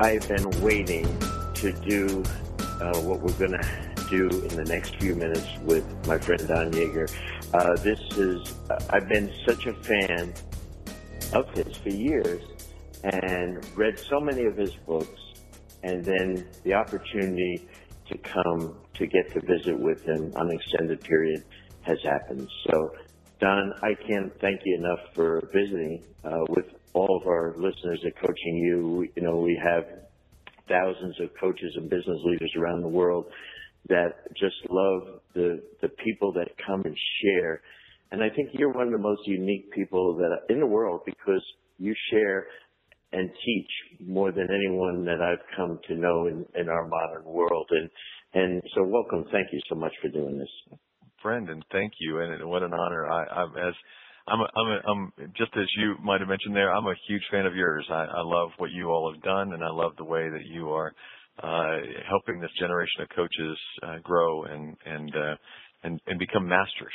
I've been waiting to do uh, what we're going to do in the next few minutes with my friend Don Yaeger. Uh, this is, uh, I've been such a fan of his for years and read so many of his books and then the opportunity to come to get to visit with him on an extended period has happened. So, Don, I can't thank you enough for visiting uh, with all of our listeners at Coaching You. You know, we have thousands of coaches and business leaders around the world that just love the the people that come and share. And I think you're one of the most unique people that in the world because you share and teach more than anyone that I've come to know in, in our modern world. And and so welcome. Thank you so much for doing this. Brendan, thank you, and what an honor. I, I'm as I'm, a, I'm, a, I'm just as you might have mentioned there. I'm a huge fan of yours. I, I love what you all have done, and I love the way that you are uh, helping this generation of coaches uh, grow and and uh, and and become masters.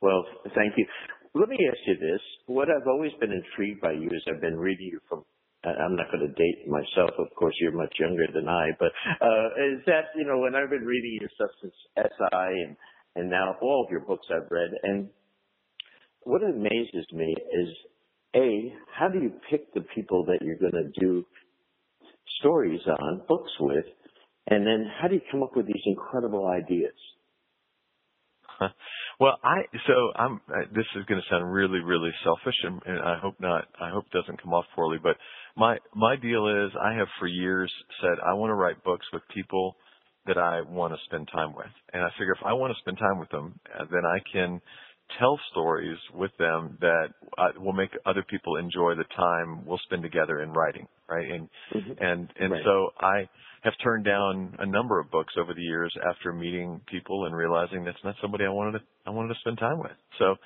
Well, thank you. Let me ask you this: What I've always been intrigued by you is I've been reading you from. I'm not going to date myself, of course. You're much younger than I, but uh, is that you know when I've been reading your stuff since SI and and now all of your books I've read, and what amazes me is a how do you pick the people that you're going to do stories on, books with, and then how do you come up with these incredible ideas? Well, I so I'm. This is going to sound really, really selfish, and, and I hope not. I hope it doesn't come off poorly. But my my deal is, I have for years said I want to write books with people that I want to spend time with, and I figure if I want to spend time with them, uh, then I can tell stories with them that uh, will make other people enjoy the time we'll spend together in writing, right? And mm-hmm. and and right. so I have turned down a number of books over the years after meeting people and realizing that's not somebody I wanted to I wanted to spend time with. So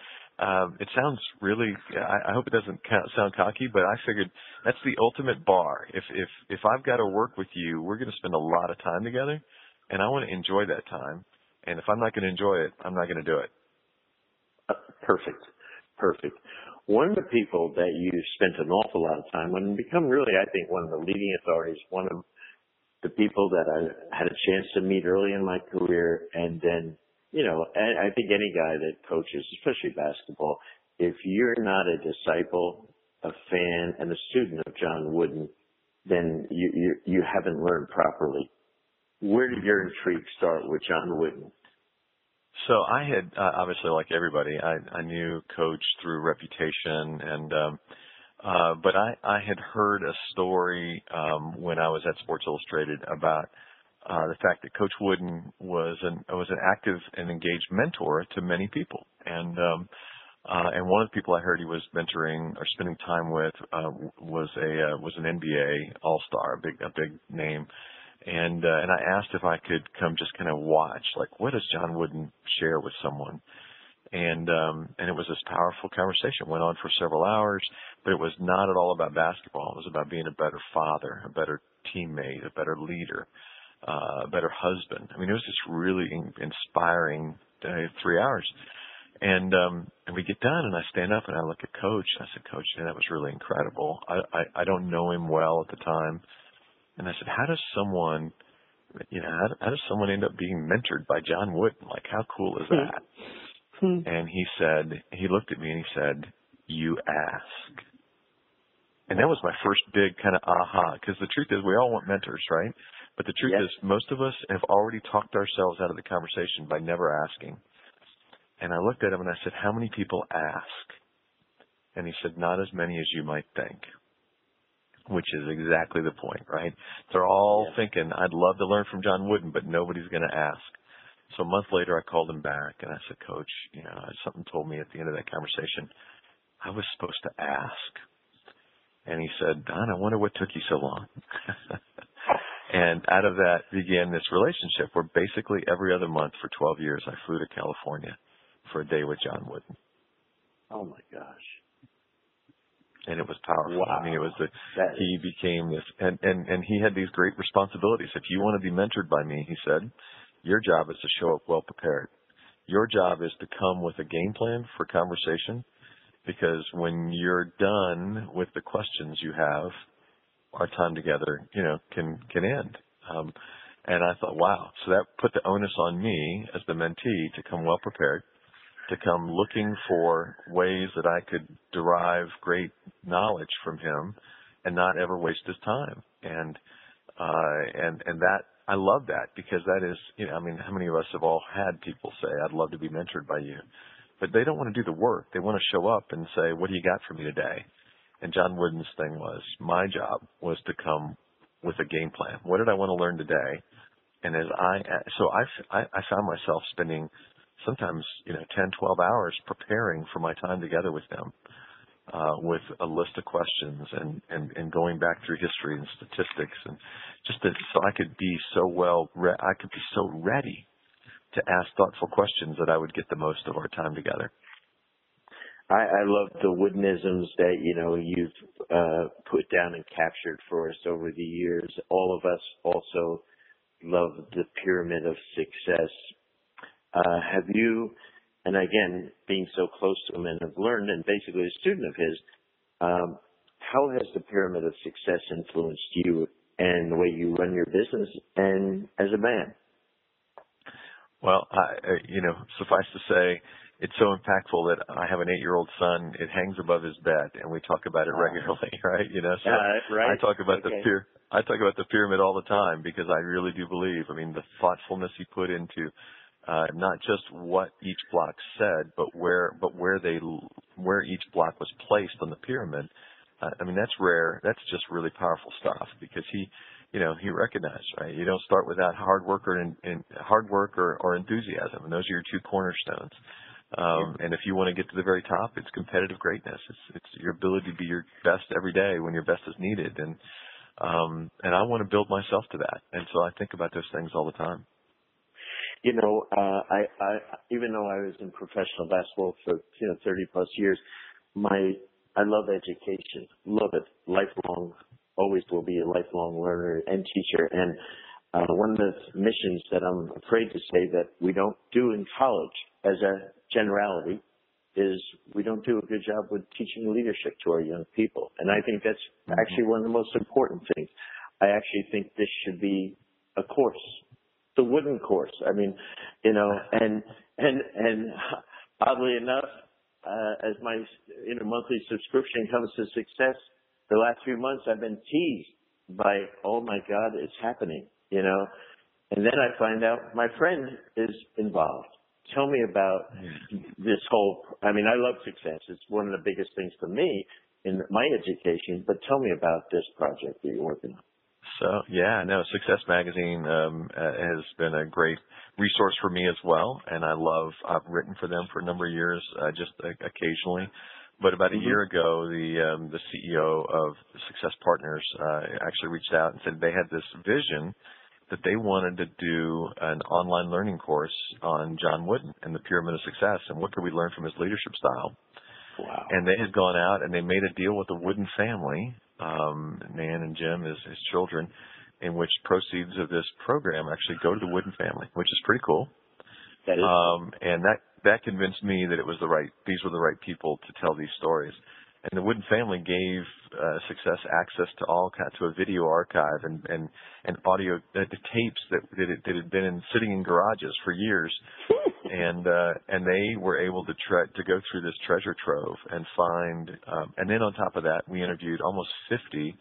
um, it sounds really. I, I hope it doesn't sound cocky, but I figured that's the ultimate bar. If if if I've got to work with you, we're going to spend a lot of time together, and I want to enjoy that time. And if I'm not going to enjoy it, I'm not going to do it. Perfect. Perfect. One of the people that you spent an awful lot of time on and become really, I think, one of the leading authorities, one of the people that I had a chance to meet early in my career. And then, you know, I think any guy that coaches, especially basketball, if you're not a disciple, a fan, and a student of John Wooden, then you, you, you haven't learned properly. Where did your intrigue start with John Wooden? So I had uh, obviously, like everybody, I, I knew Coach through reputation, and um, uh, but I, I had heard a story um, when I was at Sports Illustrated about uh, the fact that Coach Wooden was an was an active and engaged mentor to many people, and um, uh, and one of the people I heard he was mentoring or spending time with uh, was a uh, was an NBA All Star, a big a big name and uh, and I asked if I could come just kind of watch, like what does John Wooden share with someone, and um, and it was this powerful conversation. Went on for several hours, but it was not at all about basketball. It was about being a better father, a better teammate, a better leader, uh, a better husband. I mean, it was just really in- inspiring uh, three hours. And um and we get done and I stand up and I look at coach and I said, Coach, that was really incredible. I, I I don't know him well at the time. And I said, how does someone, you know, how, how does someone end up being mentored by John Wooden? Like, how cool is that? Hmm. and he said, he looked at me and he said, you ask. And that was my first big kind of aha, because the truth is we all want mentors, right? But the truth yes. is most of us have already talked ourselves out of the conversation by never asking. And I looked at him and I said, how many people ask? And he said, not as many as you might think which is exactly the point, right? They're all yeah. thinking, I'd love to learn from John Wooden, but nobody's going to ask. So a month later, I called him back and I said, Coach, you know, something told me at the end of that conversation, I was supposed to ask. And he said, Don, I wonder what took you so long. and out of that began this relationship where basically every other month for 12 years, I flew to California for a day with John Wooden. Oh my gosh and it was powerful. Wow. I mean, it was the he became this, and and and he had these great responsibilities. If you want to be mentored by me, he said, your job is to show up well prepared. Your job is to come with a game plan for conversation, because when you're done with the questions you have, our time together, you know, can can end. Um, and I thought, wow. So that put the onus on me as the mentee to come well prepared, to come looking for ways that I could derive great knowledge from him and not ever waste his time. And uh, and and that I love that because that is, you know, I mean, how many of us have all had people say, "I'd love to be mentored by you," but they don't want to do the work. They want to show up and say, "What do you got for me today?" And John Wooden's thing was, my job was to come with a game plan. What did I want to learn today? And as I, so I, I found myself spending sometimes, you know, 10, 12 hours preparing for my time together with them uh, with a list of questions and, and, and going back through history and statistics and just to, so I could be so well, re- I could be so ready to ask thoughtful questions that I would get the most of our time together. I, I love the Woodenisms that you know you've uh, put down and captured for us over the years. All of us also love the pyramid of success. Uh, have you and again, being so close to him and have learned, and basically a student of his, um, how has the pyramid of success influenced you and the way you run your business and as a man? Well, I, you know, suffice to say, it's so impactful that I have an eight-year-old son. It hangs above his bed, and we talk about it regularly, right? You know, so uh, right. I talk about okay. the pyramid. I talk about the pyramid all the time because I really do believe. I mean, the thoughtfulness he put into uh, not just what each block said, but where but where they where each block was placed on the pyramid. Uh, I mean, that's rare. That's just really powerful stuff because he, you know, he recognized right. You don't start without hard work or in, in hard work or, or enthusiasm, and those are your two cornerstones. Um, and if you want to get to the very top, it's competitive greatness. It's it's your ability to be your best every day when your best is needed, and um, and I want to build myself to that. And so I think about those things all the time you know, uh, I, I, even though I was in professional basketball for, you know, 30 plus years, my, I love education, love it, lifelong, always will be a lifelong learner and teacher. And, uh, one of the missions that I'm afraid to say that we don't do in college as a generality is we don't do a good job with teaching leadership to our young people. And I think that's mm-hmm. actually one of the most important things. I actually think this should be a course the wooden course. I mean, you know, and and and oddly enough, uh, as my you know monthly subscription comes to success, the last few months I've been teased by, oh my God, it's happening, you know, and then I find out my friend is involved. Tell me about this whole. I mean, I love success. It's one of the biggest things for me in my education. But tell me about this project that you're working on. So yeah, no, Success Magazine um, uh, has been a great resource for me as well, and I love. I've written for them for a number of years, uh, just uh, occasionally. But about a mm-hmm. year ago, the um, the CEO of Success Partners uh, actually reached out and said they had this vision that they wanted to do an online learning course on John Wooden and the Pyramid of Success, and what could we learn from his leadership style. Wow. And they had gone out and they made a deal with the Wooden family um, Nan and Jim as his children, in which proceeds of this program actually go to the Wooden family, which is pretty cool. That is. Um, and that that convinced me that it was the right these were the right people to tell these stories. And the Wooden family gave uh, Success access to all to a video archive and and and audio uh, the tapes that that, it, that had been in, sitting in garages for years, and uh, and they were able to tre- to go through this treasure trove and find. Um, and then on top of that, we interviewed almost 50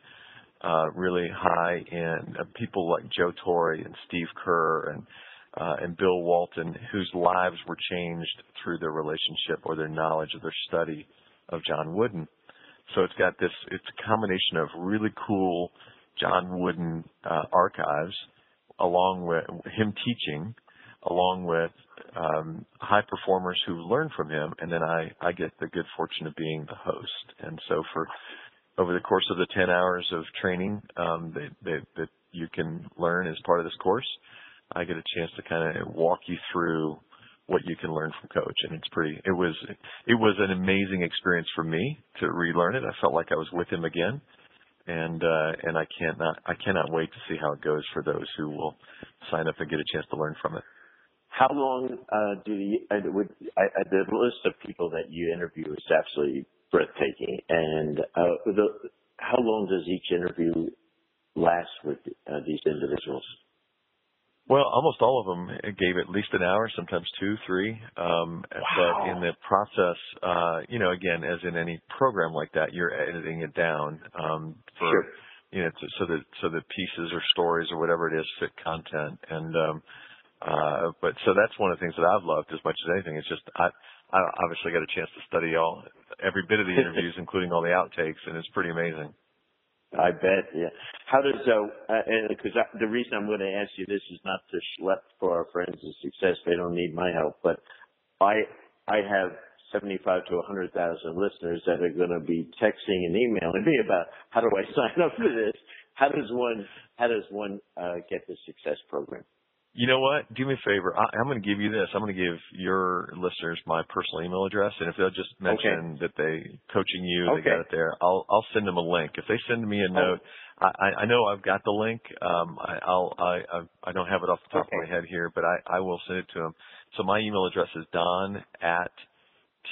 uh, really high end uh, people like Joe Torre and Steve Kerr and uh, and Bill Walton, whose lives were changed through their relationship or their knowledge of their study of John Wooden. So it's got this, it's a combination of really cool John Wooden uh, archives along with him teaching, along with um, high performers who learn from him, and then I, I get the good fortune of being the host. And so for over the course of the 10 hours of training um, that, that, that you can learn as part of this course, I get a chance to kind of walk you through what you can learn from coach and it's pretty it was it was an amazing experience for me to relearn it i felt like i was with him again and uh and i cannot i cannot wait to see how it goes for those who will sign up and get a chance to learn from it how long uh do you uh, would I, I, the list of people that you interview is absolutely breathtaking and uh the how long does each interview last with uh, these individuals? Well, almost all of them gave at least an hour, sometimes two, three. Um, wow. But in the process, uh, you know, again, as in any program like that, you're editing it down um, for, sure. you know, to, so that so that pieces or stories or whatever it is fit content. And um, uh, but so that's one of the things that I've loved as much as anything. It's just I, I obviously got a chance to study all every bit of the interviews, including all the outtakes, and it's pretty amazing. I bet. Yeah. How does uh? Because uh, the reason I'm going to ask you this is not to schlep for our friends of success. They don't need my help, but I I have 75 to 100,000 listeners that are going to be texting and emailing me about how do I sign up for this? How does one how does one uh, get the success program? You know what? Do me a favor. I, I'm going to give you this. I'm going to give your listeners my personal email address, and if they'll just mention okay. that they coaching you, okay. they got it there. I'll I'll send them a link. If they send me a oh. note, I I know I've got the link. Um, I, I'll I I don't have it off the top okay. of my head here, but I I will send it to them. So my email address is don at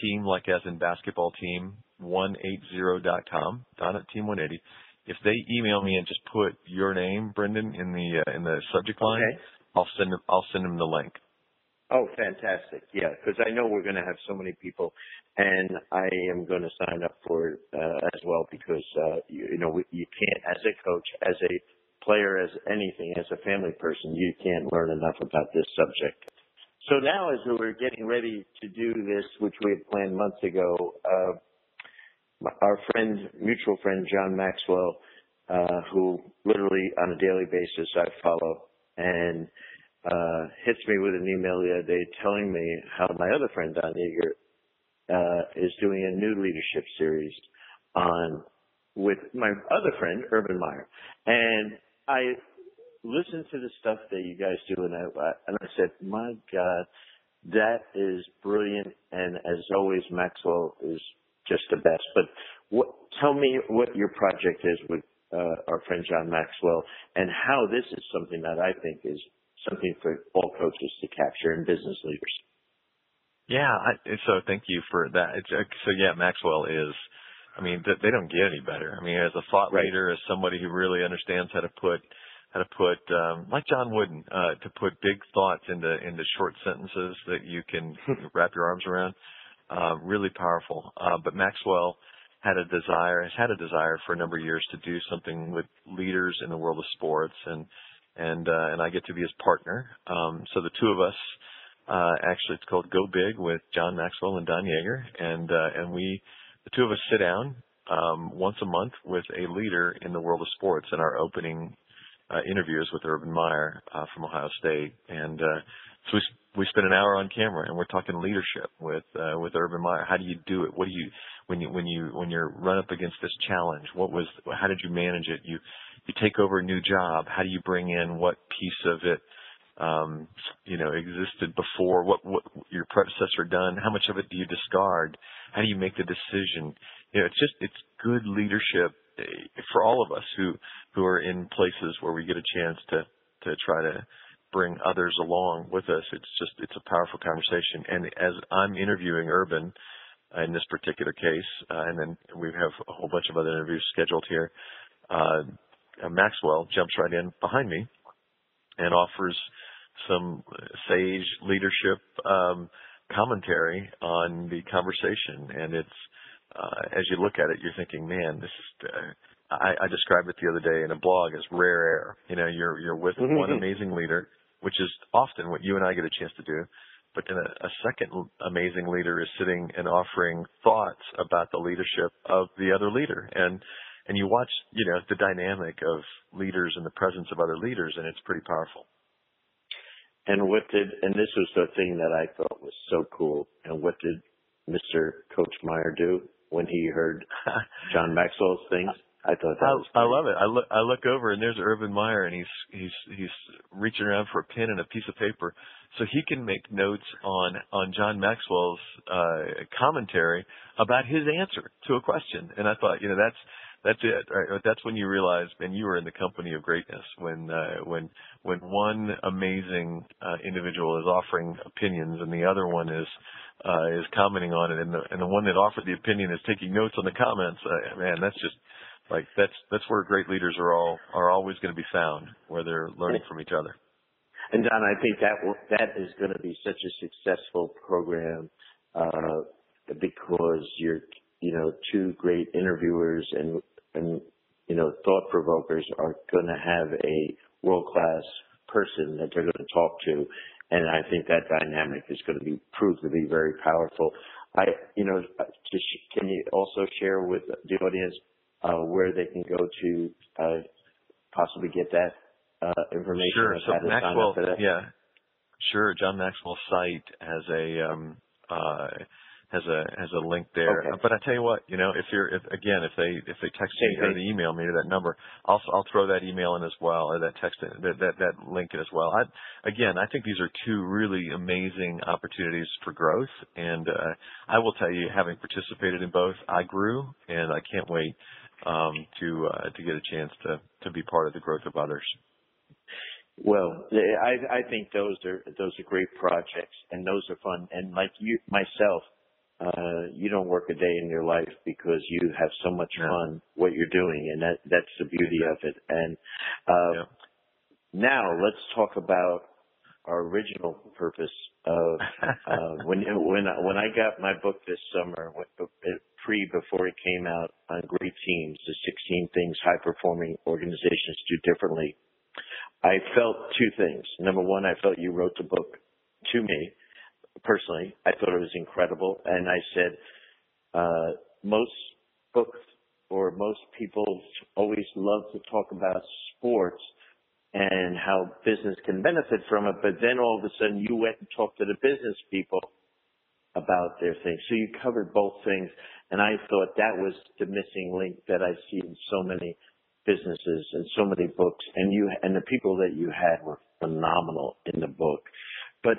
team like as in basketball team one eight zero dot com. Don at team one eighty. If they email me and just put your name, Brendan, in the uh, in the subject line. Okay I'll send them. I'll send them the link. Oh, fantastic! Yeah, because I know we're going to have so many people, and I am going to sign up for it uh, as well because uh, you, you know you can't, as a coach, as a player, as anything, as a family person, you can't learn enough about this subject. So now, as we're getting ready to do this, which we had planned months ago, uh, our friend, mutual friend John Maxwell, uh, who literally on a daily basis I follow, and uh, hits me with an email the other day telling me how my other friend Don Yaeger uh, is doing a new leadership series on with my other friend Urban Meyer, and I listened to the stuff that you guys do, and I and I said, my God, that is brilliant, and as always, Maxwell is just the best. But what, tell me what your project is with uh, our friend John Maxwell and how this is something that I think is something for all coaches to capture and business leaders. Yeah, I, so thank you for that. It's, uh, so yeah, Maxwell is. I mean, they don't get any better. I mean, as a thought right. leader, as somebody who really understands how to put how to put um, like John Wooden uh, to put big thoughts into into short sentences that you can wrap your arms around. Uh, really powerful. Uh, but Maxwell had a desire, has had a desire for a number of years to do something with leaders in the world of sports, and and uh, and I get to be his partner. Um, so the two of us, uh, actually, it's called Go Big with John Maxwell and Don Yaeger, and uh, and we, the two of us, sit down um, once a month with a leader in the world of sports, and our opening uh, interviews with Urban Meyer uh, from Ohio State, and uh, so we we spend an hour on camera and we're talking leadership with uh, with Urban Meyer. How do you do it? What do you when you when you when you're run up against this challenge? What was how did you manage it? You you take over a new job. How do you bring in what piece of it um, you know existed before? What what your predecessor done? How much of it do you discard? How do you make the decision? You know, it's just it's good leadership eh, for all of us who who are in places where we get a chance to to try to bring others along with us. It's just it's a powerful conversation. And as I'm interviewing Urban uh, in this particular case, uh, and then we have a whole bunch of other interviews scheduled here, uh, uh, Maxwell jumps right in behind me and offers some sage leadership um, commentary on the conversation. And it's uh, as you look at it, you're thinking, man, this is. Uh, I, I described it the other day in a blog as rare air. You know, you're you're with mm-hmm. one amazing leader which is often what you and I get a chance to do. But then a, a second amazing leader is sitting and offering thoughts about the leadership of the other leader. And and you watch, you know, the dynamic of leaders and the presence of other leaders, and it's pretty powerful. And what did, and this was the thing that I thought was so cool. And what did Mr. Coach Meyer do when he heard John Maxwell's things? I thought that I, was I love it. I look I look over and there's Urban Meyer and he's he's he's reaching around for a pen and a piece of paper so he can make notes on on John Maxwell's uh commentary about his answer to a question. And I thought, you know, that's that's it. Right? That's when you realize, and you are in the company of greatness when uh, when when one amazing uh, individual is offering opinions and the other one is uh, is commenting on it, and the and the one that offered the opinion is taking notes on the comments. Uh, man, that's just Like that's that's where great leaders are all are always going to be found, where they're learning from each other. And Don, I think that that is going to be such a successful program uh, because you're you know two great interviewers and and you know thought provokers are going to have a world class person that they're going to talk to, and I think that dynamic is going to be proved to be very powerful. I, you know, just can you also share with the audience uh, where they can go to uh, possibly get that uh, information? Sure. So Maxwell, yeah, sure. John Maxwell's site has a um, uh, has a has a link there. Okay. But I tell you what, you know, if you're if, again if they if they text me or they email me to that number, I'll I'll throw that email in as well or that text in, that that that link in as well. I again I think these are two really amazing opportunities for growth, and uh, I will tell you, having participated in both, I grew, and I can't wait um, to uh, to get a chance to to be part of the growth of others. Well, I I think those are those are great projects and those are fun. And like you myself, uh, you don't work a day in your life because you have so much yeah. fun what you're doing, and that that's the beauty of it. And uh, yeah. now let's talk about our original purpose of uh, when when I, when I got my book this summer, pre before it came out on great teams, the 16 things high performing organizations do differently. I felt two things. Number one, I felt you wrote the book to me personally. I thought it was incredible. And I said, uh, most books or most people always love to talk about sports and how business can benefit from it. But then all of a sudden you went and talked to the business people about their things. So you covered both things. And I thought that was the missing link that I see in so many businesses and so many books. And you, and the people that you had were phenomenal in the book. But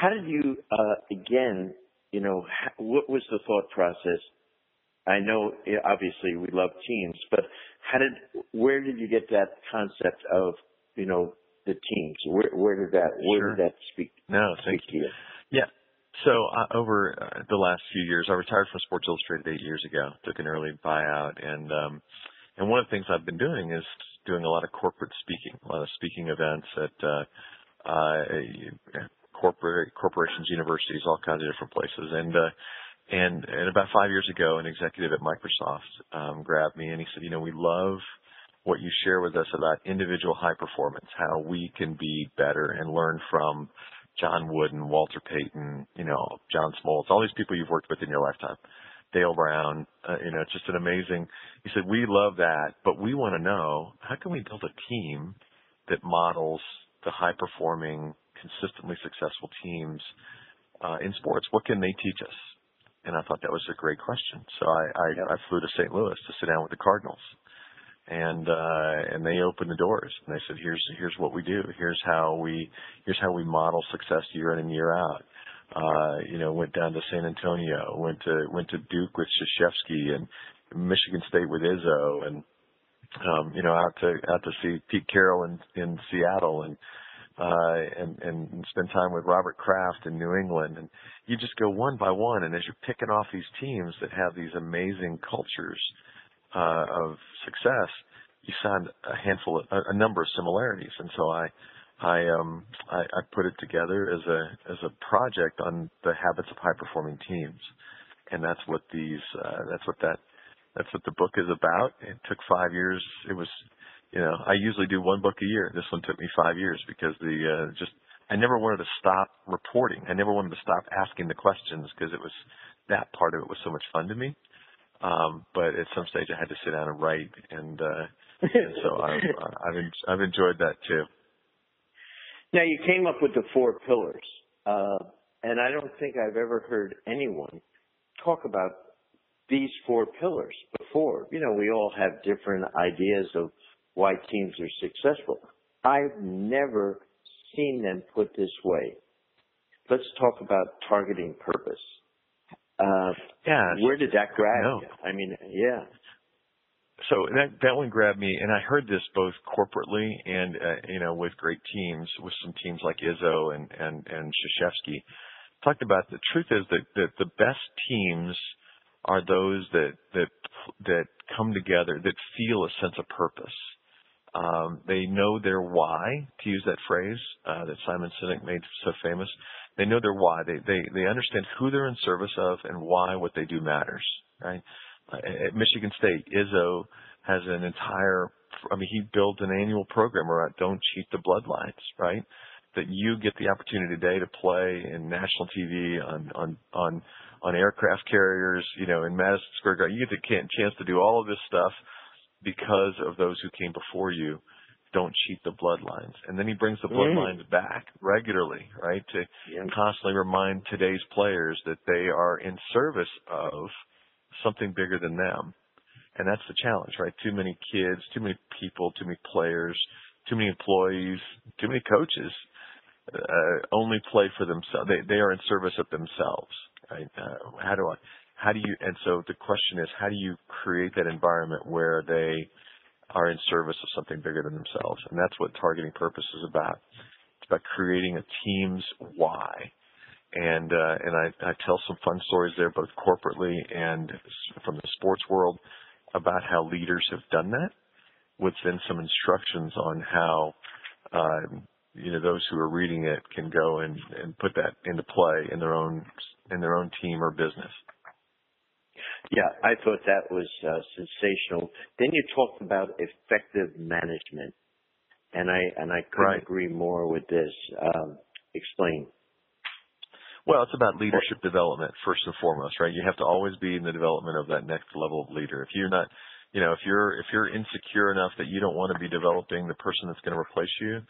how did you, uh, again, you know, what was the thought process? I know, obviously, we love teams, but how did, where did you get that concept of, you know, the teams? Where, where did that, where sure. did that speak? No, thank speak you. you. Yeah. So uh, over uh, the last few years, I retired from Sports Illustrated eight years ago. Took an early buyout, and um, and one of the things I've been doing is doing a lot of corporate speaking, a lot of speaking events at uh, uh, corporate corporations, universities, all kinds of different places. And uh, and and about five years ago, an executive at Microsoft um, grabbed me and he said, you know, we love what you share with us about individual high performance, how we can be better and learn from John Wooden, Walter Payton, you know, John Smoltz, all these people you've worked with in your lifetime. Dale Brown, uh, you know, just an amazing. He said, we love that, but we want to know how can we build a team that models the high performing consistently successful teams uh, in sports? What can they teach us? And I thought that was a great question. So I, I, I flew to St. Louis to sit down with the Cardinals, and uh, and they opened the doors and they said, "Here's here's what we do. Here's how we here's how we model success year in and year out." Uh, you know, went down to San Antonio, went to went to Duke with Krzyzewski, and Michigan State with Izzo, and um, you know, out to out to see Pete Carroll in in Seattle, and uh, and, and spend time with Robert Kraft in New England. And you just go one by one. And as you're picking off these teams that have these amazing cultures uh, of success, you find a handful, of, a, a number of similarities. And so I, I, um, I, I put it together as a as a project on the habits of high performing teams, and that's what these, uh, that's what that, that's what the book is about. It took five years. It was you know, I usually do one book a year. This one took me five years because the uh, just I never wanted to stop reporting. I never wanted to stop asking the questions because it was that part of it was so much fun to me. Um, but at some stage, I had to sit down and write, and, uh, and so I've I've, en- I've enjoyed that too. Now you came up with the four pillars, uh, and I don't think I've ever heard anyone talk about these four pillars before. You know, we all have different ideas of why teams are successful. I've never seen them put this way. Let's talk about targeting purpose. Uh, yeah. Where did that grab no. you? I mean, yeah. So that that one grabbed me, and I heard this both corporately and uh, you know with great teams, with some teams like Izzo and and and Krzyzewski. Talked about the truth is that, that the best teams are those that that that come together that feel a sense of purpose. Um, they know their why, to use that phrase uh, that Simon Sinek made so famous. They know their why. They they they understand who they're in service of and why what they do matters. Right? Uh, at Michigan State, Izzo has an entire. I mean, he built an annual program around "Don't Cheat the Bloodlines." Right? That you get the opportunity today to play in national TV on on on on aircraft carriers, you know, in Madison Square Garden. You get the chance to do all of this stuff because of those who came before you. Don't cheat the bloodlines. And then he brings the mm. bloodlines mm. back regularly, right? To yeah. constantly remind today's players that they are in service of something bigger than them. And that's the challenge, right? Too many kids, too many people, too many players, too many employees, too many coaches uh, only play for themselves. They, they are in service of themselves right? Uh, how do I, how do you, and so the question is, how do you create that environment where they are in service of something bigger than themselves? And that's what targeting purpose is about. It's about creating a team's why. And, uh, and I, I tell some fun stories there, both corporately and from the sports world about how leaders have done that with then some instructions on how, uh, you know those who are reading it can go and, and put that into play in their own in their own team or business. Yeah, I thought that was uh, sensational. Then you talked about effective management, and I and I couldn't right. agree more with this. Um, explain. Well, it's about leadership development first and foremost, right? You have to always be in the development of that next level of leader. If you're not, you know, if you're if you're insecure enough that you don't want to be developing the person that's going to replace you,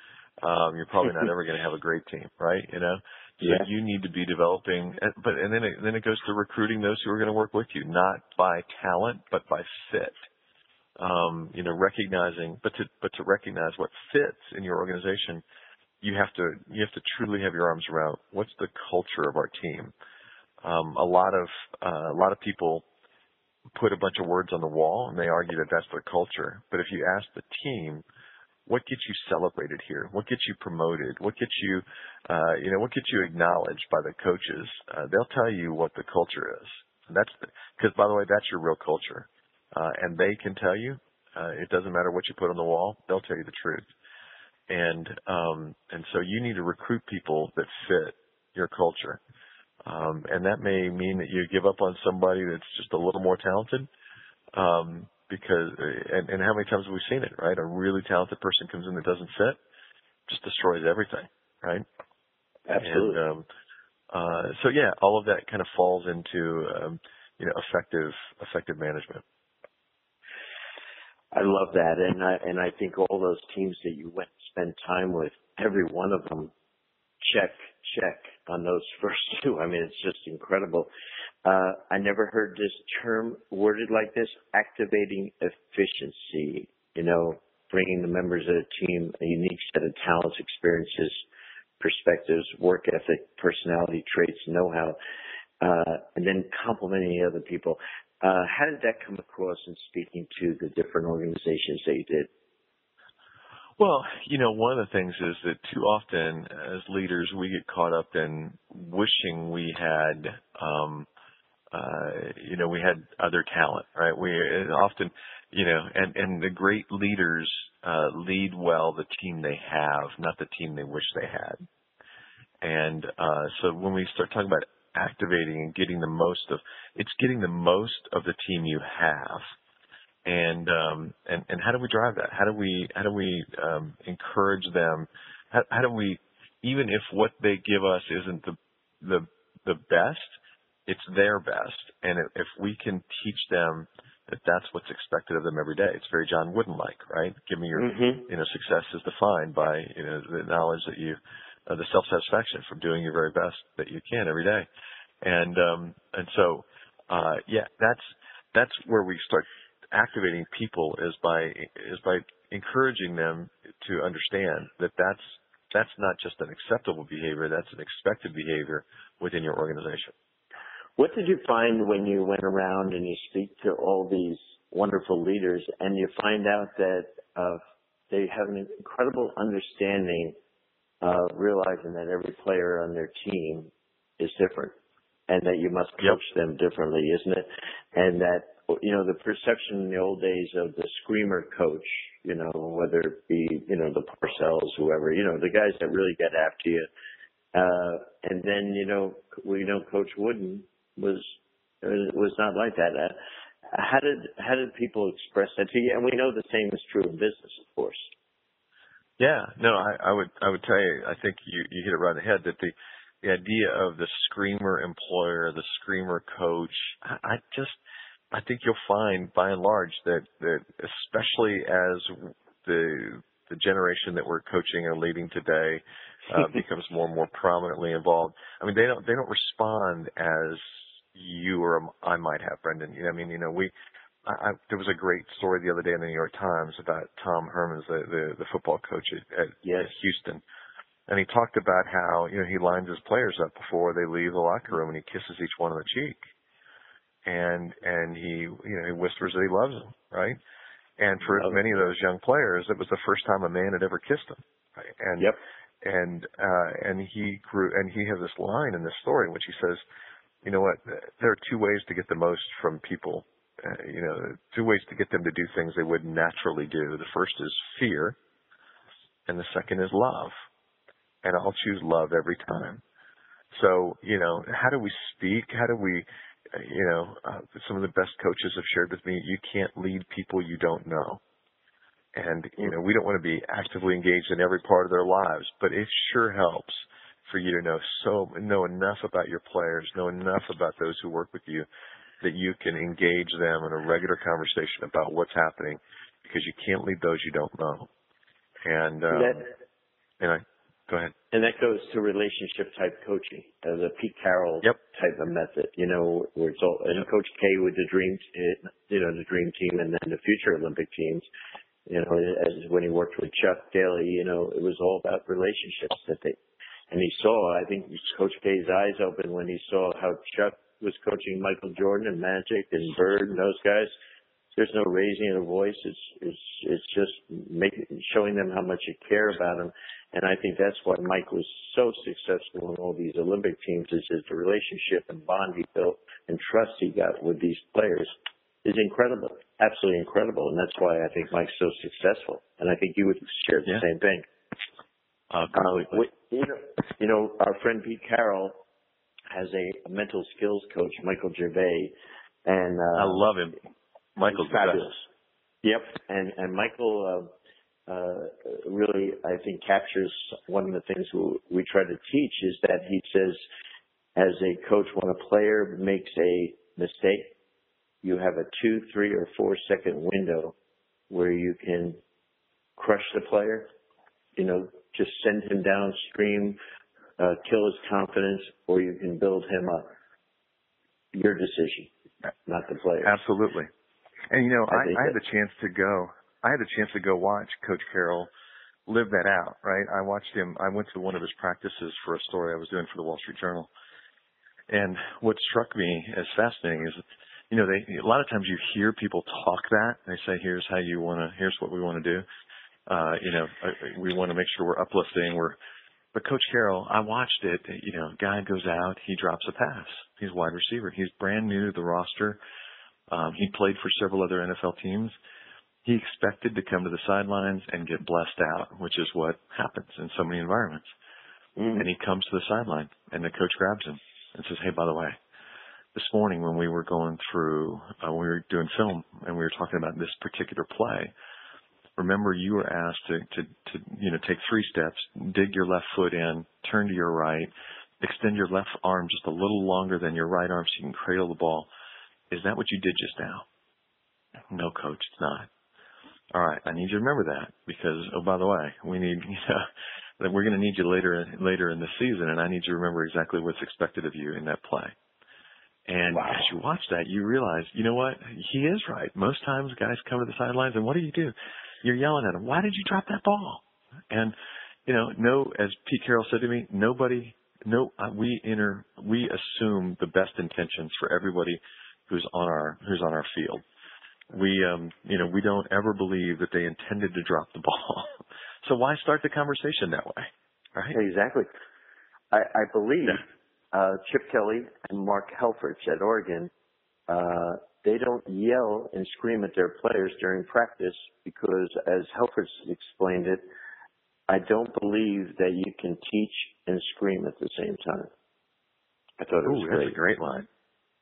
um, you're probably not ever going to have a great team, right? You know, so you need to be developing, but and then it, then it goes to recruiting those who are going to work with you, not by talent, but by fit. Um, you know, recognizing, but to but to recognize what fits in your organization, you have to you have to truly have your arms around what's the culture of our team. Um, a lot of uh, a lot of people put a bunch of words on the wall and they argue that that's the culture. But if you ask the team, what gets you celebrated here? What gets you promoted? What gets you, uh, you know, what gets you acknowledged by the coaches? Uh, they'll tell you what the culture is. And that's because, by the way, that's your real culture, uh, and they can tell you. Uh, it doesn't matter what you put on the wall; they'll tell you the truth. And um, and so you need to recruit people that fit your culture, um, and that may mean that you give up on somebody that's just a little more talented. Um, because and, and how many times have we seen it, right? A really talented person comes in that doesn't fit, just destroys everything, right? Absolutely. And, um, uh, so yeah, all of that kind of falls into um, you know effective effective management. I love that, and I and I think all those teams that you went spend time with, every one of them, check check on those first two. I mean, it's just incredible. Uh, I never heard this term worded like this, activating efficiency, you know, bringing the members of the team a unique set of talents, experiences, perspectives, work ethic, personality traits, know-how, uh, and then complementing other people. Uh, how did that come across in speaking to the different organizations that you did? Well, you know, one of the things is that too often as leaders we get caught up in wishing we had um uh, you know, we had other talent, right? We often, you know, and, and the great leaders, uh, lead well the team they have, not the team they wish they had. And, uh, so when we start talking about activating and getting the most of, it's getting the most of the team you have. And, um, and, and how do we drive that? How do we, how do we, um, encourage them? How, how do we, even if what they give us isn't the, the, the best, it's their best. And if we can teach them that that's what's expected of them every day, it's very John Wooden like, right? Give me your, mm-hmm. you know, success is defined by, you know, the knowledge that you, uh, the self-satisfaction from doing your very best that you can every day. And, um, and so, uh, yeah, that's, that's where we start activating people is by, is by encouraging them to understand that that's, that's not just an acceptable behavior, that's an expected behavior within your organization. What did you find when you went around and you speak to all these wonderful leaders and you find out that uh, they have an incredible understanding of realizing that every player on their team is different and that you must coach yep. them differently, isn't it? And that you know the perception in the old days of the screamer coach, you know, whether it be you know the Parcells, whoever, you know, the guys that really get after you. Uh, and then you know we know Coach Wooden was was not like that. Uh, how did how did people express that to you? And we know the same is true in business, of course. Yeah, no, I, I would I would tell you, I think you you hit it right on the head that the the idea of the screamer employer, the screamer coach, I, I just I think you'll find by and large that that especially as the the generation that we're coaching and leading today uh, becomes more and more prominently involved. I mean, they don't they don't respond as you or I might have, Brendan. You know, I mean, you know, we I, I, there was a great story the other day in the New York Times about Tom Herman, the the, the football coach at, at, yes. Houston, and he talked about how you know he lines his players up before they leave the locker room and he kisses each one on the cheek, and and he you know he whispers that he loves them, right? And for many of those young players, it was the first time a man had ever kissed them, right? And yep. and uh, and he grew and he has this line in this story in which he says, you know what, there are two ways to get the most from people uh, you know, two ways to get them to do things they would naturally do. The first is fear, and the second is love. And I'll choose love every time. So, you know, how do we speak? How do we, you know, uh, some of the best coaches have shared with me, you can't lead people you don't know. And, you know, we don't want to be actively engaged in every part of their lives, but it sure helps for you to know so, know enough about your players, know enough about those who work with you that you can engage them in a regular conversation about what's happening because you can't lead those you don't know. And um, that, and I go ahead. And that goes to relationship type coaching, uh, the Pete Carroll yep. type of method. You know, where it's all and. Coach K with the dream, you know, the dream team, and then the future Olympic teams. You know, as when he worked with Chuck Daly, you know, it was all about relationships that they. And he saw, I think, Coach K's eyes open when he saw how Chuck was coaching Michael Jordan and Magic and Bird and those guys. There's no raising of the voice. It's it's it's just making showing them how much you care about them. And I think that's why Mike was so successful in all these Olympic teams is his relationship and bond he built and trust he got with these players is incredible, absolutely incredible. And that's why I think Mike's so successful. And I think you would share the yeah. same thing. Uh, uh, you know, you know, our friend Pete Carroll has a mental skills coach, Michael Gervais, and uh, I love him. Michael's fabulous. Yep, and and Michael uh, uh, really, I think, captures one of the things we, we try to teach is that he says, as a coach, when a player makes a mistake, you have a two, three, or four second window where you can crush the player. You know, just send him downstream uh, kill his confidence, or you can build him up. Your decision, not the player. Absolutely. And you know, I, I, I had the chance to go. I had the chance to go watch Coach Carroll live that out. Right. I watched him. I went to one of his practices for a story I was doing for the Wall Street Journal. And what struck me as fascinating is, you know, they a lot of times you hear people talk that. They say, "Here's how you want to. Here's what we want to do." Uh, you know, uh, we want to make sure we're uplifting. We're but Coach Carroll, I watched it. You know, guy goes out, he drops a pass. He's wide receiver. He's brand new to the roster. Um, he played for several other NFL teams. He expected to come to the sidelines and get blessed out, which is what happens in so many environments. Mm. And he comes to the sideline, and the coach grabs him and says, "Hey, by the way, this morning when we were going through, uh, we were doing film, and we were talking about this particular play." Remember you were asked to, to, to, you know, take three steps, dig your left foot in, turn to your right, extend your left arm just a little longer than your right arm so you can cradle the ball. Is that what you did just now? No, coach, it's not. All right, I need you to remember that because, oh, by the way, we need, you know, we're going to need you later, later in the season, and I need you to remember exactly what's expected of you in that play. And wow. as you watch that, you realize, you know what? He is right. Most times guys come to the sidelines and what do you do? You're yelling at him, why did you drop that ball? And, you know, no, as Pete Carroll said to me, nobody, no, uh, we enter, we assume the best intentions for everybody who's on our, who's on our field. We, um, you know, we don't ever believe that they intended to drop the ball. so why start the conversation that way? Right? Exactly. I, I believe, yeah. uh, Chip Kelly and Mark Helfrich at Oregon, uh, they don't yell and scream at their players during practice because, as Helfrich explained it, I don't believe that you can teach and scream at the same time. I thought it was Ooh, great. that's a great line.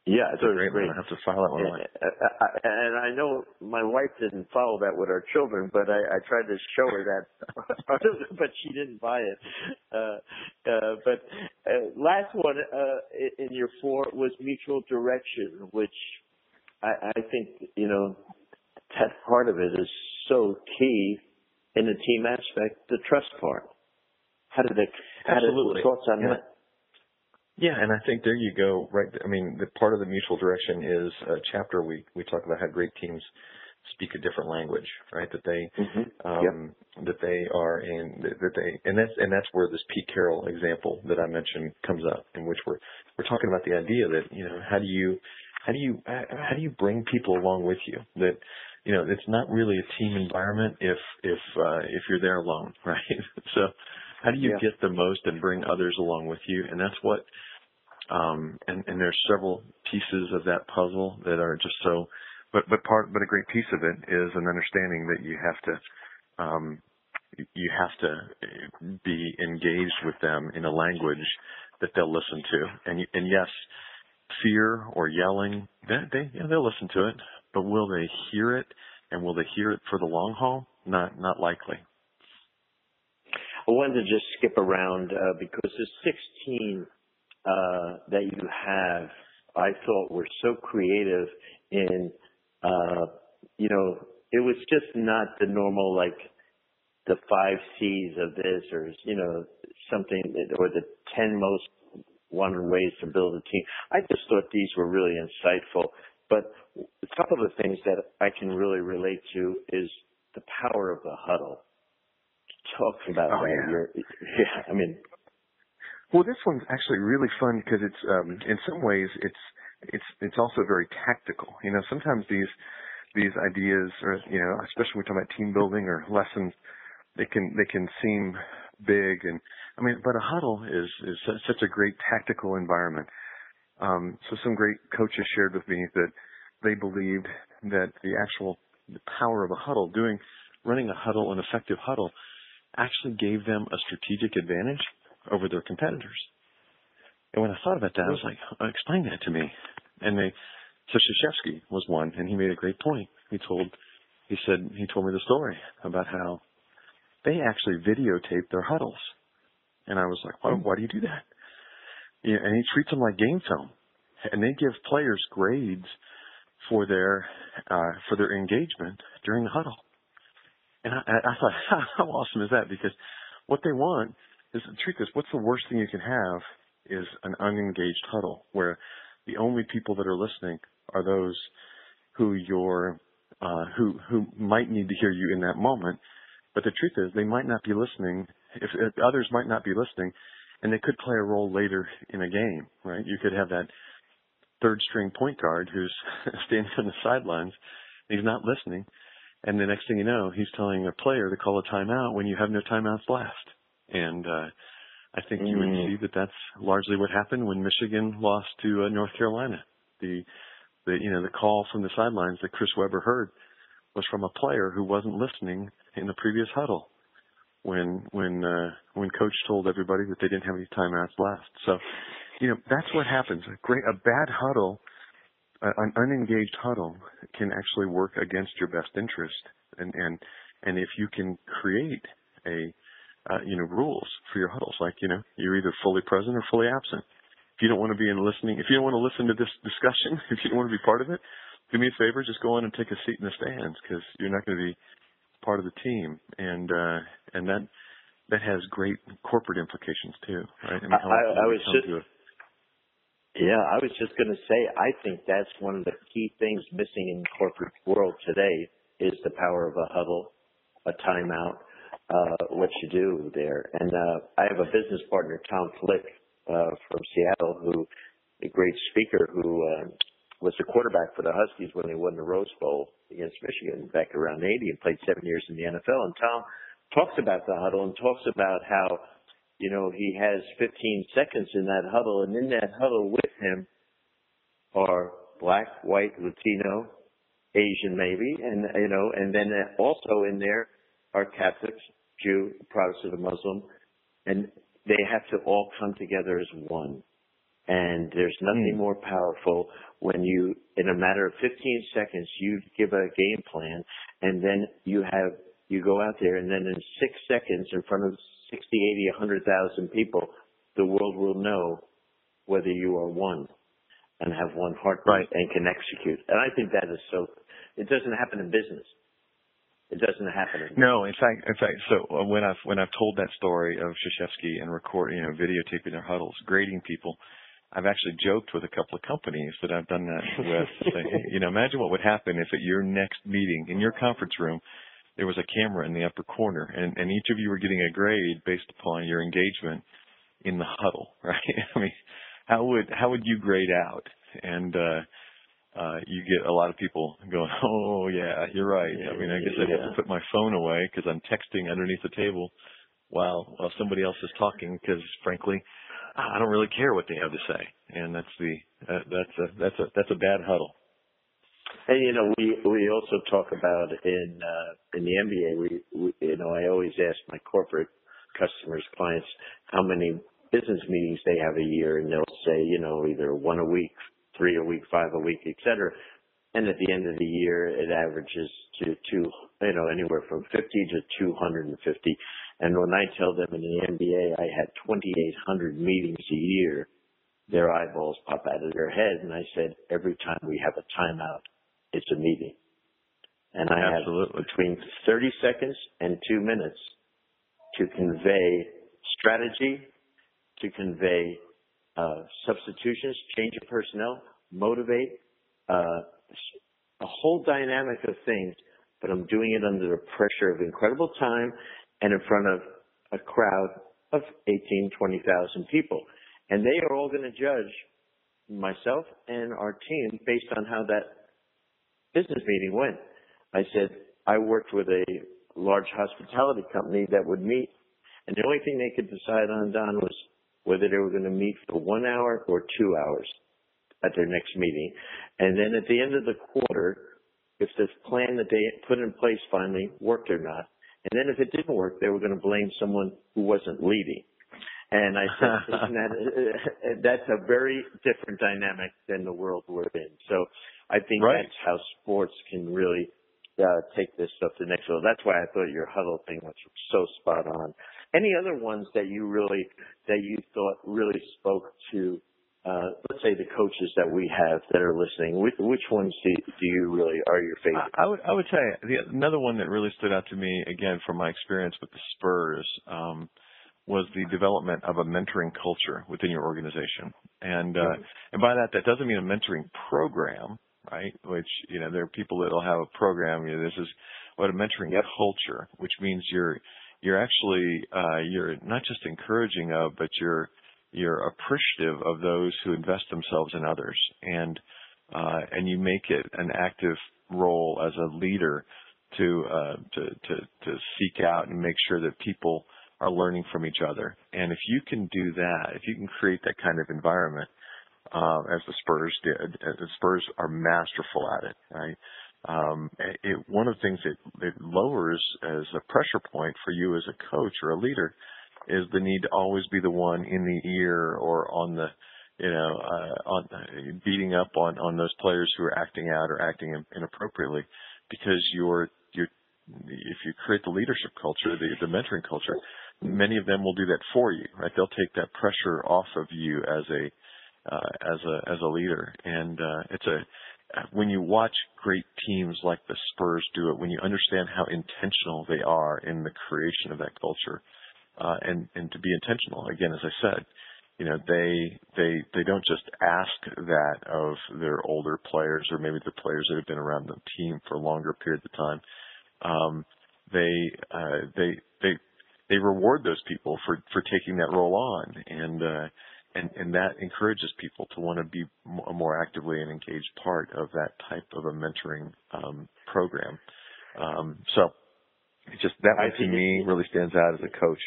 Yeah, I That's thought a it was great great. line. I have to file that one away. And, I, and I know my wife didn't follow that with our children, but I, I tried to show her that, but she didn't buy it. Uh, uh, but uh, last one uh, in your four was mutual direction, which I, I think you know that part of it is so key in the team aspect, the trust part. How did they? How did, Absolutely. thoughts on Yeah. that? Yeah, and I think there you go. Right. I mean, the part of the mutual direction is a chapter we we talk about how great teams speak a different language, right? That they hmm um, that they are in that they and that's and that's where this Pete Carroll example that I mentioned comes up, in which we're we're talking about the idea that you know how do you how do you how do you bring people along with you that you know it's not really a team environment if if uh, if you're there alone, right? so how do you Yeah. get the most and bring others along with you? And that's what um, and, and there's several pieces of that puzzle that are just so, but, but part, but a great piece of it is an understanding that you have to, um, you have to be engaged with them in a language that they'll listen to. And, you- and yes, fear or yelling, they, they, yeah, they'll listen to it, but will they hear it and will they hear it for the long haul? Not, not likely. I wanted to just skip around uh, because the 16 uh, that you have, I thought were so creative in, uh, you know, it was just not the normal like the five C's of this or you know something or the 10 most wanted ways to build a team. I just thought these were really insightful. But a couple of the things that I can really relate to is the power of the huddle. Talk about Oh, that. yeah. Yeah, I mean, Well, this one's actually really fun because it's um, in some ways it's it's it's also very tactical. You know, sometimes these these ideas, or you know, especially when we're talking about team building or lessons, they can they can seem big and I mean, but a huddle is is such a great tactical environment. Um, so some great coaches shared with me that they believed that the actual the power of a huddle, doing running a huddle, an effective huddle, actually gave them a strategic advantage over their competitors. And when I thought about that, I was like, "Uh, explain that to me. And they, Krzyzewski was one, and he made a great point. He told, he said, he told me the story about how they actually videotape their huddles. And I was like, why, why do you do that? Yeah, and he treats them like game film. And they give players grades for their, uh, for their engagement during the huddle. And I, I thought, how awesome is that? Because what they want is the truth is, what's the worst thing you can have is an unengaged huddle where the only people that are listening are those who you're, uh, who who might need to hear you in that moment. But the truth is, they might not be listening. If, if others might not be listening, and they could play a role later in a game, right? You could have that third string point guard who's standing on the sidelines. He's not listening. And the next thing you know, he's telling a player to call a timeout when you have no timeouts left. And uh, I think you would Mm. see that that's largely what happened when Michigan lost to uh, North Carolina. The, the you know the call from the sidelines that Chris Webber heard was from a player who wasn't listening in the previous huddle when when uh, when coach told everybody that they didn't have any timeouts left. So, you know that's what happens. A great a bad huddle uh, an unengaged huddle can actually work against your best interest and and and if you can create a uh, you know rules for your huddles like you know you're either fully present or fully absent if you don't want to be in listening if you don't want to listen to this discussion if you don't want to be part of it do me a favor just go on and take a seat in the stands because you're not going to be part of the team and uh and that that has great corporate implications too right I- I- often I we was just- a- Yeah, I was just going to say, I think that's one of the key things missing in the corporate world today is the power of a huddle, a timeout, uh, what you do there. And uh, I have a business partner, Tom Flick, uh, from Seattle, who a great speaker who uh, was the quarterback for the Huskies when they won the Rose Bowl against Michigan back around 80 and played seven years in the NFL. And Tom talks about the huddle and talks about how you know, he has 15 seconds in that huddle, and in that huddle with him are black, white, Latino, Asian maybe, and you know, and then also in there are Catholics, Jew, Protestant, Muslim, and they have to all come together as one. And there's nothing mm. more powerful when you, in a matter of 15 seconds, you give a game plan, and then you have you go out there, and then in six seconds, in front of 60, 80, 100,000 people, the world will know whether you are one and have one heart right. and can execute. And I think that is so. It doesn't happen in business. It doesn't happen. In no, in fact, in fact, so uh, when I've when I've told that story of Krzyzewski and recording, you know, videotaping their huddles, grading people, I've actually joked with a couple of companies that I've done that with. saying, hey, you know, imagine what would happen if at your next meeting in your conference room there was a camera in the upper corner, and, and each of you were getting a grade based upon your engagement in the huddle, right? I mean, how would how would you grade out? And uh, uh, you get a lot of people going, "Oh yeah, you're right." I mean, I guess I have to put my phone away because I'm texting underneath the table while while somebody else is talking because, frankly, I don't really care what they have to say, and that's the uh, that's a that's a that's a bad huddle. And you know, we we also talk about in uh, in the NBA. We, we you know, I always ask my corporate customers, clients, how many business meetings they have a year, and they'll say, you know, either one a week, three a week, five a week, et cetera. And at the end of the year, it averages to two, you know, anywhere from 50 to 250. And when I tell them in the NBA I had 2,800 meetings a year, their eyeballs pop out of their head. And I said, every time we have a timeout, it's a meeting. And I Absolutely. have between 30 seconds and two minutes to convey strategy, to convey uh, substitutions, change of personnel, motivate, uh, a whole dynamic of things, but I'm doing it under the pressure of incredible time and in front of a crowd of 18, 20,000 people. And they are all going to judge myself and our team based on how that business meeting went. I said, I worked with a large hospitality company that would meet, and the only thing they could decide on, Don, was whether they were going to meet for one hour or two hours at their next meeting. And then at the end of the quarter, if this plan that they put in place finally worked or not. And then if it didn't work, they were going to blame someone who wasn't leading. And I said, that, that's a very different dynamic than the world we're in. So I think right. that's how sports can really uh, take this stuff to the next level. That's why I thought your huddle thing was so spot on. Any other ones that you really that you thought really spoke to, uh, let's say the coaches that we have that are listening? Which, which ones do, do you really are your favorite? I, would I would say the, another one that really stood out to me again from my experience with the Spurs. Um, was the development of a mentoring culture within your organization. And uh, and by that, that doesn't mean a mentoring program, right? Which you know there are people that'll have a program. You know, this is what a mentoring yep. culture, which means you're you're actually uh, you're not just encouraging of, but you're you're appreciative of those who invest themselves in others, and uh, and you make it an active role as a leader to uh, to to to seek out and make sure that people are learning from each other. And if you can do that, if you can create that kind of environment, uh, as the Spurs did, the Spurs are masterful at it, right? Um, it, one of the things that it lowers as a pressure point for you as a coach or a leader is the need to always be the one in the ear or on the, you know, uh, on beating up on on those players who are acting out or acting inappropriately, because you're you're if you create the leadership culture, the the mentoring culture, many of them will do that for you, right? They'll take that pressure off of you as a uh, as a as a leader, and uh, it's a when you watch great teams like the Spurs do it, when you understand how intentional they are in the creation of that culture, uh, and and to be intentional, again, as I said, you know, they they they don't just ask that of their older players or maybe the players that have been around the team for longer periods of time. Um, they uh, they they they reward those people for for taking that role on, and uh, and and that encourages people to want to be a more actively and engaged part of that type of a mentoring um, program. Um, so, it's just that to me really stands out as a coach.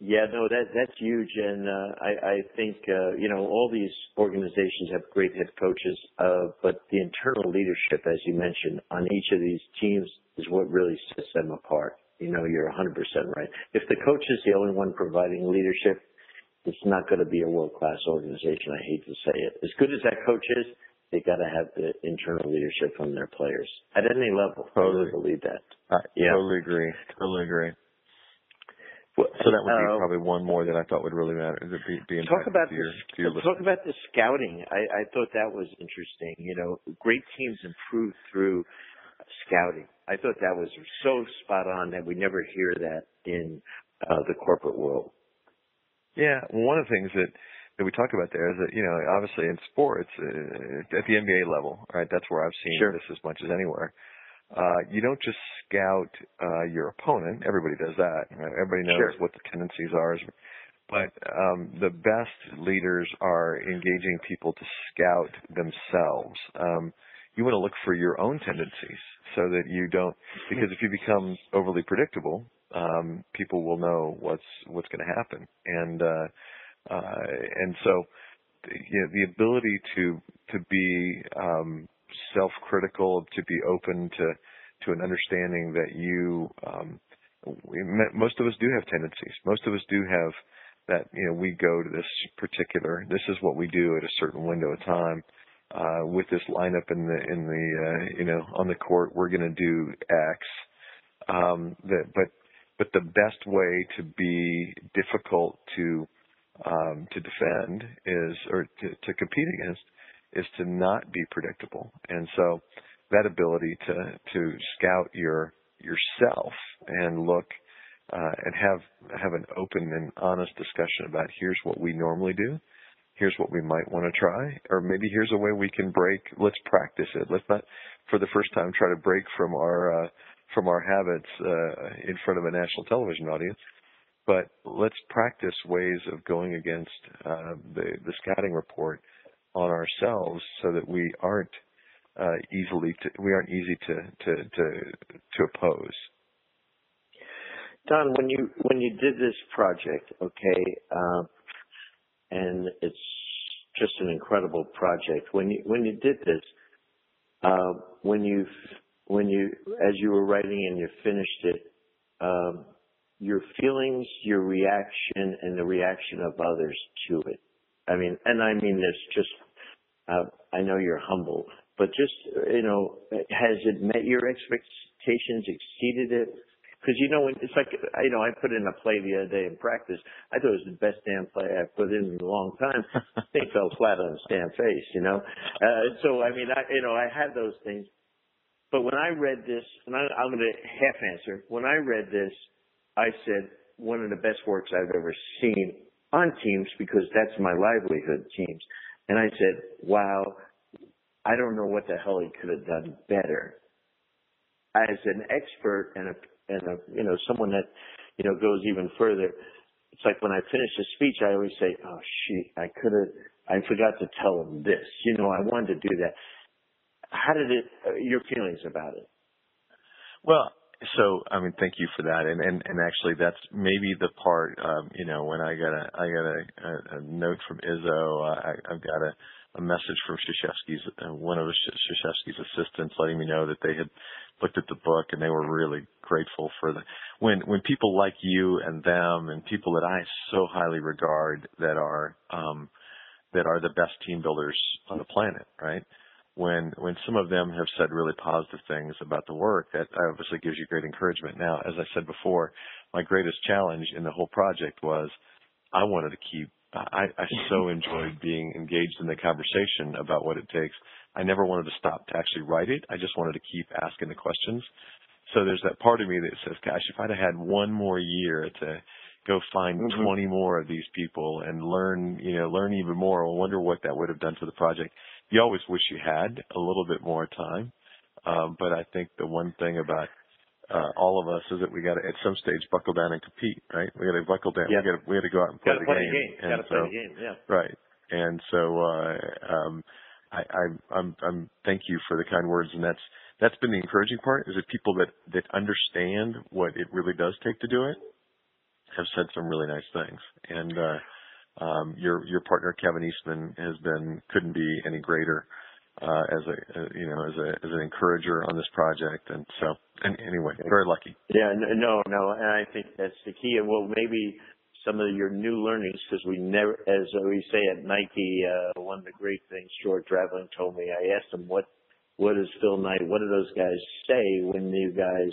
Yeah, no, that that's huge, and uh, I I think uh, you know all these organizations have great head coaches, uh, but the internal leadership, as you mentioned, on each of these teams is what really sets them apart. You know, you're 100% right. If the coach is the only one providing leadership, it's not going to be a world-class organization. I hate to say it. As good as that coach is, they got to have the internal leadership from their players at any level. Totally I believe that. I yeah. totally agree. Totally agree. Well, so that would be uh, probably one more that I thought would really matter. Be, be talk about to your, to your talk about the scouting. I, I thought that was interesting. You know, great teams improve through scouting. I thought that was so spot on that we never hear that in uh, the corporate world. Yeah, one of the things that that we talk about there is that you know obviously in sports uh, at the NBA level, right? That's where I've seen sure. this as much as anywhere. Uh, you don't just scout uh, your opponent. Everybody does that. Right? Everybody knows sure. what the tendencies are. But um, the best leaders are engaging people to scout themselves. Um, you want to look for your own tendencies so that you don't, because if you become overly predictable, um, people will know what's what's going to happen. And uh, uh, and so, you know, the ability to to be um, self-critical, to be open to to an understanding that you, um, we, most of us do have tendencies. Most of us do have that. You know, we go to this particular. This is what we do at a certain window of time. Uh, with this lineup in the in the uh, you know on the court, we're going to do X. Um, that, but but the best way to be difficult to um, to defend is, or to, to compete against, is to not be predictable. And so that ability to to scout your yourself and look uh, and have have an open and honest discussion about here's what we normally do, here's what we might want to try, or maybe here's a way we can break. Let's practice it. Let's not for the first time try to break from our uh, from our habits uh, in front of a national television audience but let's practice ways of going against uh, the, the scouting report on ourselves so that we aren't uh, easily to, we aren't easy to to to, to oppose. Don, when you when you did this project, okay, uh, and it's just an incredible project. When you when you did this, uh, when you when you as you were writing and you finished it, um, your feelings, your reaction, and the reaction of others to it. I mean, and I mean this just, I know you're humble, but just, you know, has it met your expectations, exceeded it? Because, you know, it's like, you know, I put in a play the other day in practice. I thought it was the best damn play I've put in in a long time. thing fell flat on its damn face, you know? Uh, so, I mean, I, you know, I had those things. But when I read this, and I, I'm going to half answer, when I read this, I said one of the best works I've ever seen on teams because that's my livelihood, teams. And I said, wow, I don't know what the hell he could have done better. As an expert and a, and a, you know, someone that, you know, goes even further, it's like when I finish a speech, I always say, oh shit, I could have, I forgot to tell him this. You know, I wanted to do that. How did it, uh, your feelings about it? Well, so, I mean, thank you for that. And, and, and actually that's maybe the part, um, you know, when I got a, I got a, a, a note from Izzo, uh, I, I've got a, a message from Krzyzewski's, uh, one of Krzyzewski's assistants letting me know that they had looked at the book and they were really grateful for the, when, when people like you and them and people that I so highly regard that are, um, that are the best team builders on the planet, right? When when some of them have said really positive things about the work, that obviously gives you great encouragement. Now, as I said before, my greatest challenge in the whole project was I wanted to keep. I, I so enjoyed being engaged in the conversation about what it takes. I never wanted to stop to actually write it. I just wanted to keep asking the questions. So there's that part of me that says, gosh, if I'd have had one more year to go find mm-hmm. 20 more of these people and learn, you know, learn even more, I wonder what that would have done for the project you always wish you had a little bit more time. Um, but I think the one thing about uh, all of us is that we got to at some stage buckle down and compete, right? We got to buckle down. Yeah. We got to we got to go out and play, the, play game. the game. Got to play the game. Yeah. Right. And so uh, um, I, I, I'm I'm thank you for the kind words, and that's that's been the encouraging part is that people that that understand what it really does take to do it have said some really nice things. And uh, um, your your partner Kevin Eastman has been couldn't be any greater uh, as a uh, you know as a as an encourager on this project. And so, and anyway, very lucky. Yeah, no, no, and I think that's the key. And well, maybe some of your new learnings because we never, as we say at Nike, uh, one of the great things George Raveling told me. I asked him what what does Phil Knight, what do those guys say when you guys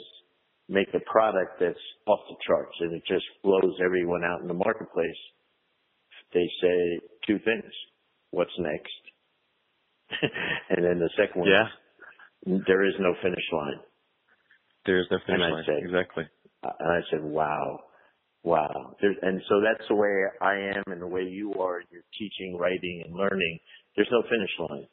make a product that's off the charts and it just blows everyone out in the marketplace? They say two things. What's next? and then the second one, yeah, there is no finish line. There is no finish line. Say, exactly. And I said, wow, wow. There's, and so that's the way I am and the way you are in your teaching, writing, and learning. There's no finish line.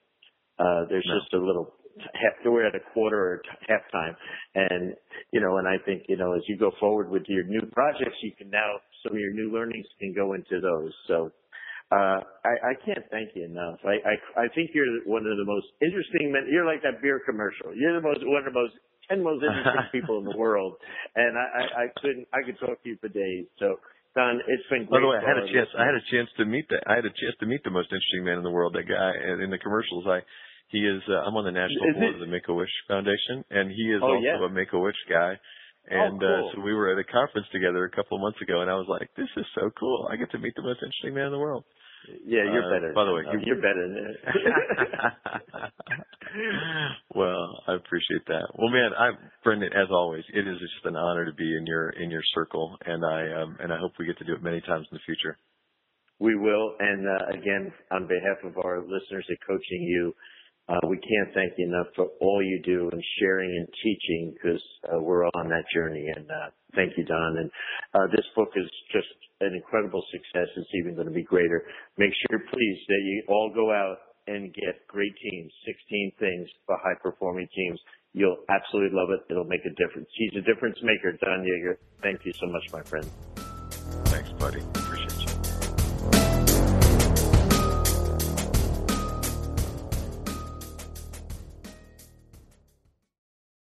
Uh, there's no. just a little half, we're at a quarter or half time. And, you know, and I think, you know, as you go forward with your new projects, you can now, some of your new learnings can go into those. So, uh, I, I can't thank you enough. I, I, I think you're one of the most interesting men. You're like that beer commercial. You're the most, one of the most, 10 most interesting people in the world. And I, I, I couldn't, I could talk to you for days. So, Don, it's been great. By the way, I had a chance. I had a chance to meet that. I had a chance to meet the most interesting man in the world. That guy in the commercials. I he is. Uh, I'm on the national is board it? of the Make a Wish Foundation, and he is oh, also yeah. a Make a Wish guy. And oh, cool. uh, so we were at a conference together a couple of months ago, and I was like, "This is so cool! I get to meet the most interesting man in the world." Yeah, you're uh, better. By the way, you're, you're better than well, I appreciate that. Well, man, I, Brendan, as always, it is just an honor to be in your in your circle, and I um, and I hope we get to do it many times in the future. We will, and uh, again, on behalf of our listeners at Coaching You, uh, we can't thank you enough for all you do in sharing and teaching because uh, we're all on that journey. And uh, thank you, Don. And uh, this book is just an incredible success. It's even going to be greater. Make sure, please, that you all go out and get great teams. 16 things for high performing teams. You'll absolutely love it. It'll make a difference. He's a difference maker, Don Yaeger. Thank you so much, my friend. Thanks, buddy.